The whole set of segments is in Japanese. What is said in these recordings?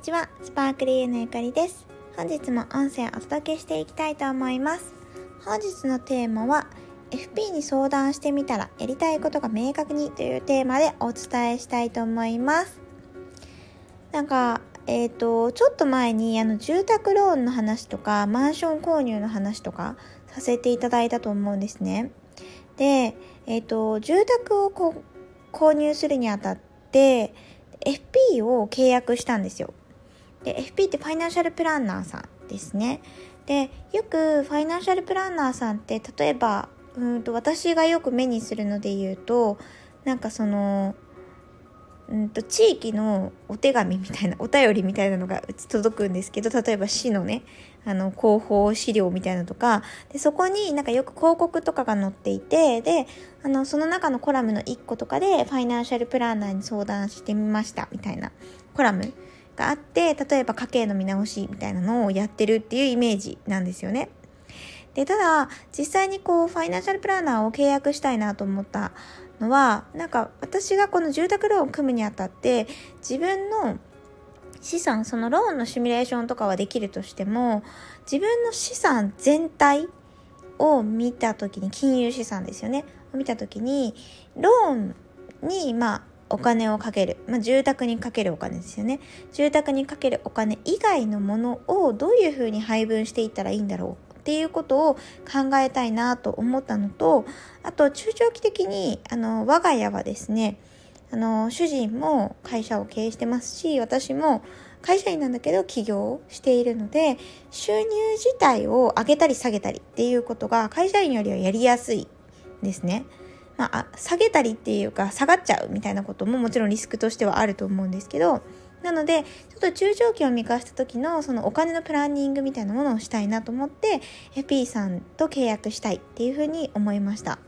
にちは、スパークリーのゆかりです。本日も音声をお届けしていきたいと思います。本日のテーマは、FP に相談してみたらやりたいことが明確にというテーマでお伝えしたいと思います。なんか、えっ、ー、と、ちょっと前にあの住宅ローンの話とか、マンション購入の話とかさせていただいたと思うんですね。で、えっ、ー、と、住宅を購入するにあたって、FP を契約したんですよ。で、FP ってファイナンシャルプランナーさんですね。で、よくファイナンシャルプランナーさんって、例えば、うんと私がよく目にするので言うと、なんかその、うんと地域のお手紙みたいなお便りみたいなのが届くんですけど例えば市のねあの広報資料みたいなとかでそこになんかよく広告とかが載っていてであのその中のコラムの1個とかでファイナンシャルプランナーに相談してみましたみたいなコラムがあって例えば家計の見直しみたいなのをやってるっていうイメージなんですよね。でただ実際にこうファイナンシャルプランナーを契約したいなと思ったのはなんか私がこの住宅ローンを組むにあたって自分の資産そのローンのシミュレーションとかはできるとしても自分の資産全体を見た時に金融資産ですよねを見た時にローンにまあお金をかける、まあ、住宅にかけるお金ですよね住宅にかけるお金以外のものをどういうふうに配分していったらいいんだろうっていうことを考えたいなと思ったのと、あと中長期的に、あの、我が家はですね、あの、主人も会社を経営してますし、私も会社員なんだけど起業しているので、収入自体を上げたり下げたりっていうことが会社員よりはやりやすいですね。まあ、下げたりっていうか下がっちゃうみたいなことももちろんリスクとしてはあると思うんですけど、なので、ちょっと中長期を見返した時のそのお金のプランニングみたいなものをしたいなと思って、FP さんと契約したいっていうふうに思いました。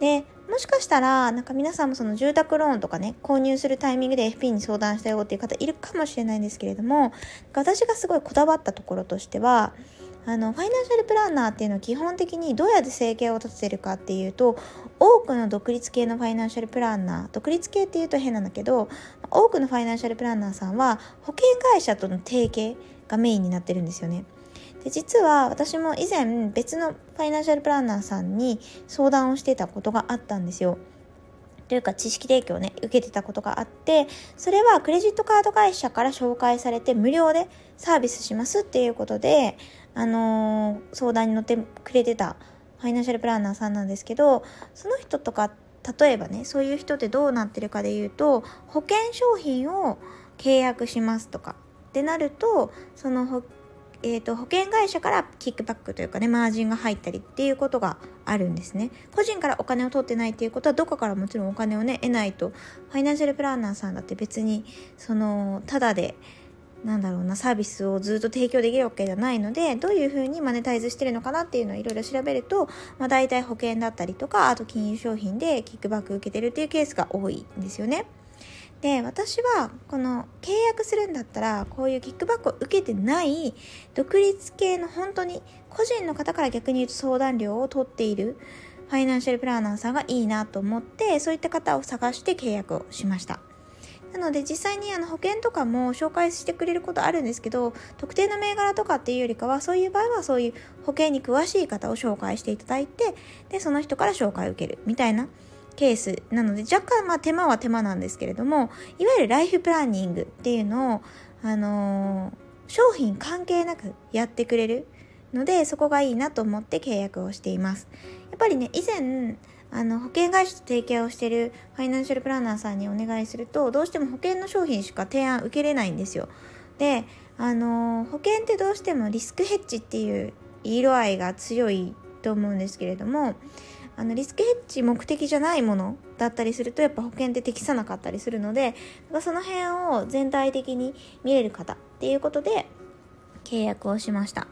で、もしかしたら、なんか皆さんもその住宅ローンとかね、購入するタイミングで FP に相談したよっていう方いるかもしれないんですけれども、私がすごいこだわったところとしては、あのファイナンシャルプランナーっていうのは基本的にどうやって生計を立ててるかっていうと多くの独立系のファイナンシャルプランナー独立系っていうと変なんだけど多くのファイナンシャルプランナーさんは保険会社との提携がメインになってるんですよね。で実は私も以前別のファイナンシャルプランナーさんに相談をしてたことがあったんですよ。というか知識提供ね受けてたことがあってそれはクレジットカード会社から紹介されて無料でサービスしますっていうことであのー、相談に乗ってくれてたファイナンシャルプランナーさんなんですけどその人とか例えばねそういう人ってどうなってるかで言うと保険商品を契約しますとかってなるとその保険,、えーと、保険会社からキックバックというかねマージンが入ったりっていうことがあるんですね個人からお金を取ってないっていうことはどこからもちろんお金をね得ないとファイナンシャルプランナーさんだって別にそのただでなんだろうなサービスをずっと提供できるわけじゃないのでどういうふうにマネタイズしてるのかなっていうのをいろいろ調べると、まあ、大体保険だったりとかあと金融商品でキックバック受けてるっていうケースが多いんですよね。で私はこの契約するんだったらこういうキックバックを受けてない独立系の本当に個人の方から逆に言うと相談料を取っているファイナンシャルプランナーさんがいいなと思ってそういった方を探して契約をしました。なので実際にあの保険とかも紹介してくれることあるんですけど特定の銘柄とかっていうよりかはそういう場合はそういう保険に詳しい方を紹介していただいてでその人から紹介を受けるみたいなケースなので若干まあ手間は手間なんですけれどもいわゆるライフプランニングっていうのをあのー、商品関係なくやってくれるのでそこがいいなと思って契約をしています。やっぱりね以前あの保険会社と提携をしてるファイナンシャルプランナーさんにお願いするとどうしても保険の商品しか提案受けれないんですよ。であの保険ってどうしてもリスクヘッジっていう色合いが強いと思うんですけれどもあのリスクヘッジ目的じゃないものだったりするとやっぱ保険って適さなかったりするのでその辺を全体的に見れる方っていうことで契約をしました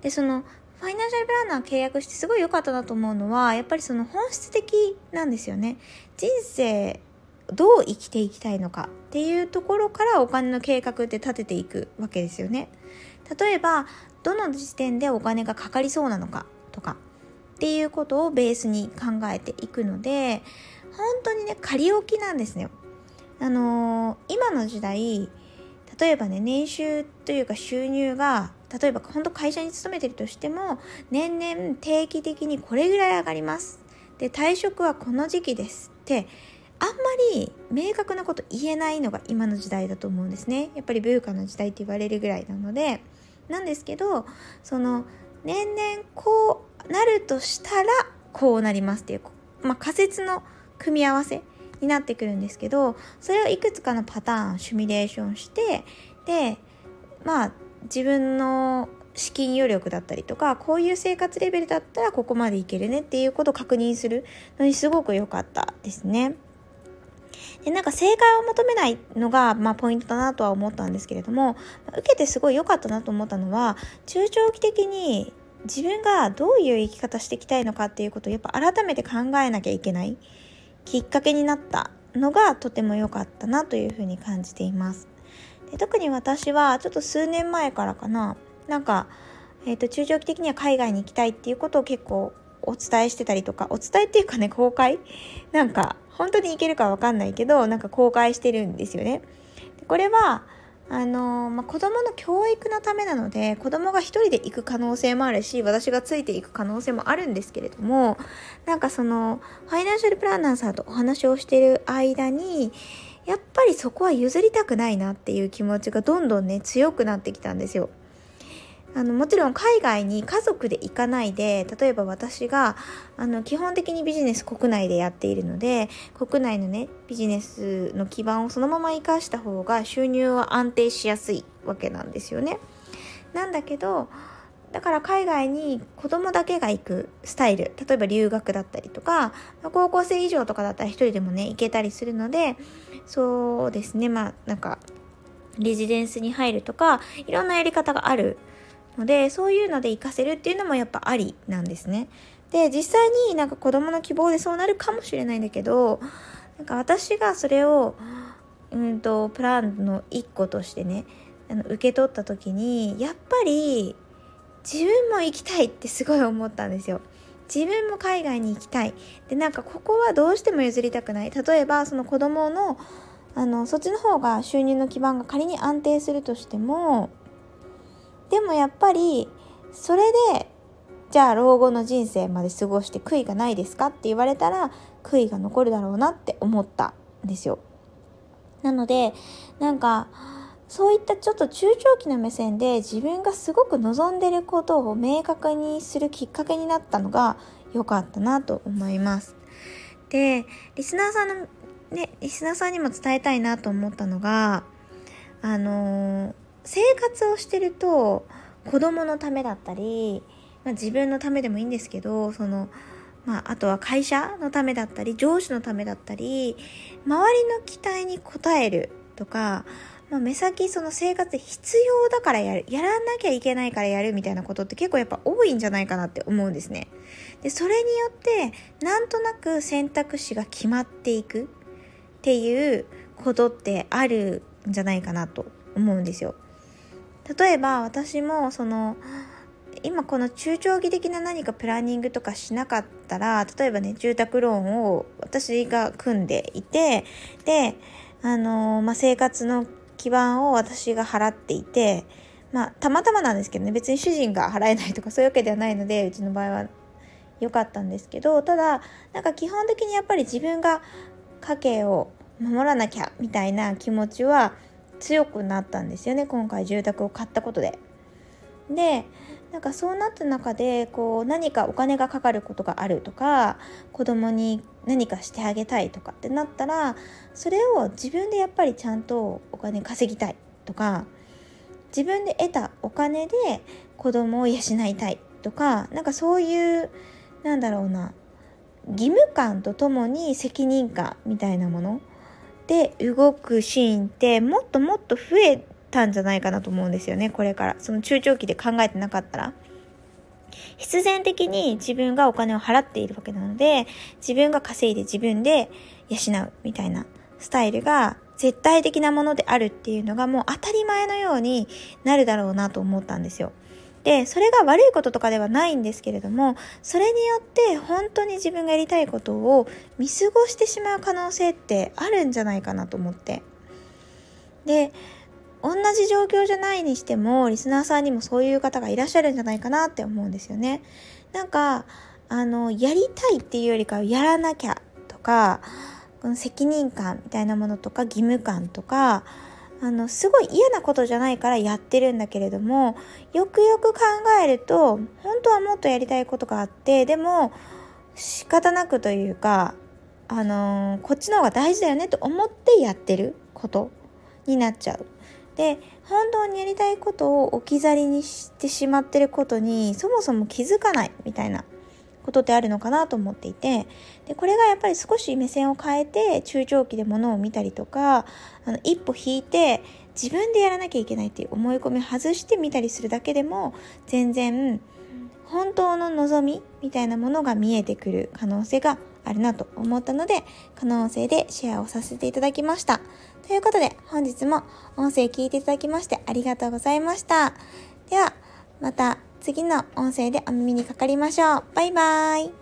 でそのファイナンシャルプランナー契約してすごい良かったなと思うのは、やっぱりその本質的なんですよね。人生、どう生きていきたいのかっていうところからお金の計画って立てていくわけですよね。例えば、どの時点でお金がかかりそうなのかとかっていうことをベースに考えていくので、本当にね、仮置きなんですよ。あのー、今の時代、例えばね年収というか収入が例えば本当会社に勤めてるとしても年々定期的にこれぐらい上がります。で退職はこの時期ですってあんまり明確なこと言えないのが今の時代だと思うんですね。やっぱりブーカの時代って言われるぐらいなので。なんですけどその年々こうなるとしたらこうなりますっていう、まあ、仮説の組み合わせになってくるんですけどそれをいくつかのパターンシミュレーションしてでまあ自分の資金余力だったりとかこういう生活レベルだったらここまでいけるねっていうことを確認するのにすごく良かったですね。でなんか正解を求めないのが、まあ、ポイントだなとは思ったんですけれども受けてすごい良かったなと思ったのは中長期的に自分がどういう生き方していきたいのかっていうことをやっぱ改めて考えなきゃいけないきっかけになったのがとても良かったなというふうに感じています。で特に私はちょっと数年前からかななんか、えーと、中長期的には海外に行きたいっていうことを結構お伝えしてたりとかお伝えっていうかね公開？なんか本当に行けるかわかんないけどなんか公開してるんですよね。でこれはあのまあ、子供の教育のためなので子供が1人で行く可能性もあるし私がついていく可能性もあるんですけれどもなんかそのファイナンシャルプランナーさんとお話をしてる間にやっぱりそこは譲りたくないなっていう気持ちがどんどんね強くなってきたんですよ。あのもちろん海外に家族で行かないで例えば私があの基本的にビジネス国内でやっているので国内のねビジネスの基盤をそのまま生かした方が収入は安定しやすいわけなんですよね。なんだけどだから海外に子供だけが行くスタイル例えば留学だったりとか高校生以上とかだったら一人でもね行けたりするのでそうですねまあなんかレジデンスに入るとかいろんなやり方があるのでそういうので活かせるっていうのもやっぱありなんですね。で実際になんか子供の希望でそうなるかもしれないんだけどなんか私がそれをうんとプランの一個としてねあの受け取った時にやっぱり自分も行きたいってすごい思ったんですよ。自分も海外に行きたい。で、なんかここはどうしても譲りたくない。例えば、その子供の、あの、そっちの方が収入の基盤が仮に安定するとしても、でもやっぱりそれでじゃあ老後の人生まで過ごして悔いがないですかって言われたら悔いが残るだろうなって思ったんですよ。なのでなんかそういったちょっと中長期の目線で自分がすごく望んでることを明確にするきっかけになったのが良かったなと思います。で、リスナーさんのね、リスナーさんにも伝えたいなと思ったのが、あのー生活をしてると子供のためだったり、まあ、自分のためでもいいんですけどその、まあ、あとは会社のためだったり上司のためだったり周りの期待に応えるとか、まあ、目先その生活必要だからやるやらなきゃいけないからやるみたいなことって結構やっぱ多いんじゃないかなって思うんですね。でそれによってなんとなく選択肢が決まっていくっていうことってあるんじゃないかなと思うんですよ。例えば私もその今この中長期的な何かプランニングとかしなかったら例えばね住宅ローンを私が組んでいてであのまあ、生活の基盤を私が払っていてまあたまたまなんですけどね別に主人が払えないとかそういうわけではないのでうちの場合は良かったんですけどただなんか基本的にやっぱり自分が家計を守らなきゃみたいな気持ちは強くなったんですよね今回住宅を買ったことで。でなんかそうなった中でこう何かお金がかかることがあるとか子供に何かしてあげたいとかってなったらそれを自分でやっぱりちゃんとお金稼ぎたいとか自分で得たお金で子供を養いたいとかなんかそういうなんだろうな義務感とともに責任感みたいなもので動くシーンってもっともっと増えたんじゃないかなと思うんですよねこれからその中長期で考えてなかったら必然的に自分がお金を払っているわけなので自分が稼いで自分で養うみたいなスタイルが絶対的なものであるっていうのがもう当たり前のようになるだろうなと思ったんですよ。で、それが悪いこととかではないんですけれども、それによって本当に自分がやりたいことを見過ごしてしまう可能性ってあるんじゃないかなと思って。で、同じ状況じゃないにしても、リスナーさんにもそういう方がいらっしゃるんじゃないかなって思うんですよね。なんか、あの、やりたいっていうよりかは、やらなきゃとか、この責任感みたいなものとか、義務感とか、あの、すごい嫌なことじゃないからやってるんだけれども、よくよく考えると、本当はもっとやりたいことがあって、でも、仕方なくというか、あのー、こっちの方が大事だよねと思ってやってることになっちゃう。で本当にやりたいことを置き去りにしてしまってることにそもそも気づかないみたいなことってあるのかなと思っていてでこれがやっぱり少し目線を変えて中長期で物を見たりとかあの一歩引いて自分でやらなきゃいけないっていう思い込みを外してみたりするだけでも全然本当の望みみたいなものが見えてくる可能性があるなと思ったので可能性でシェアをさせていただきました。ということで、本日も音声聞いていただきましてありがとうございました。では、また次の音声でお耳にかかりましょう。バイバーイ。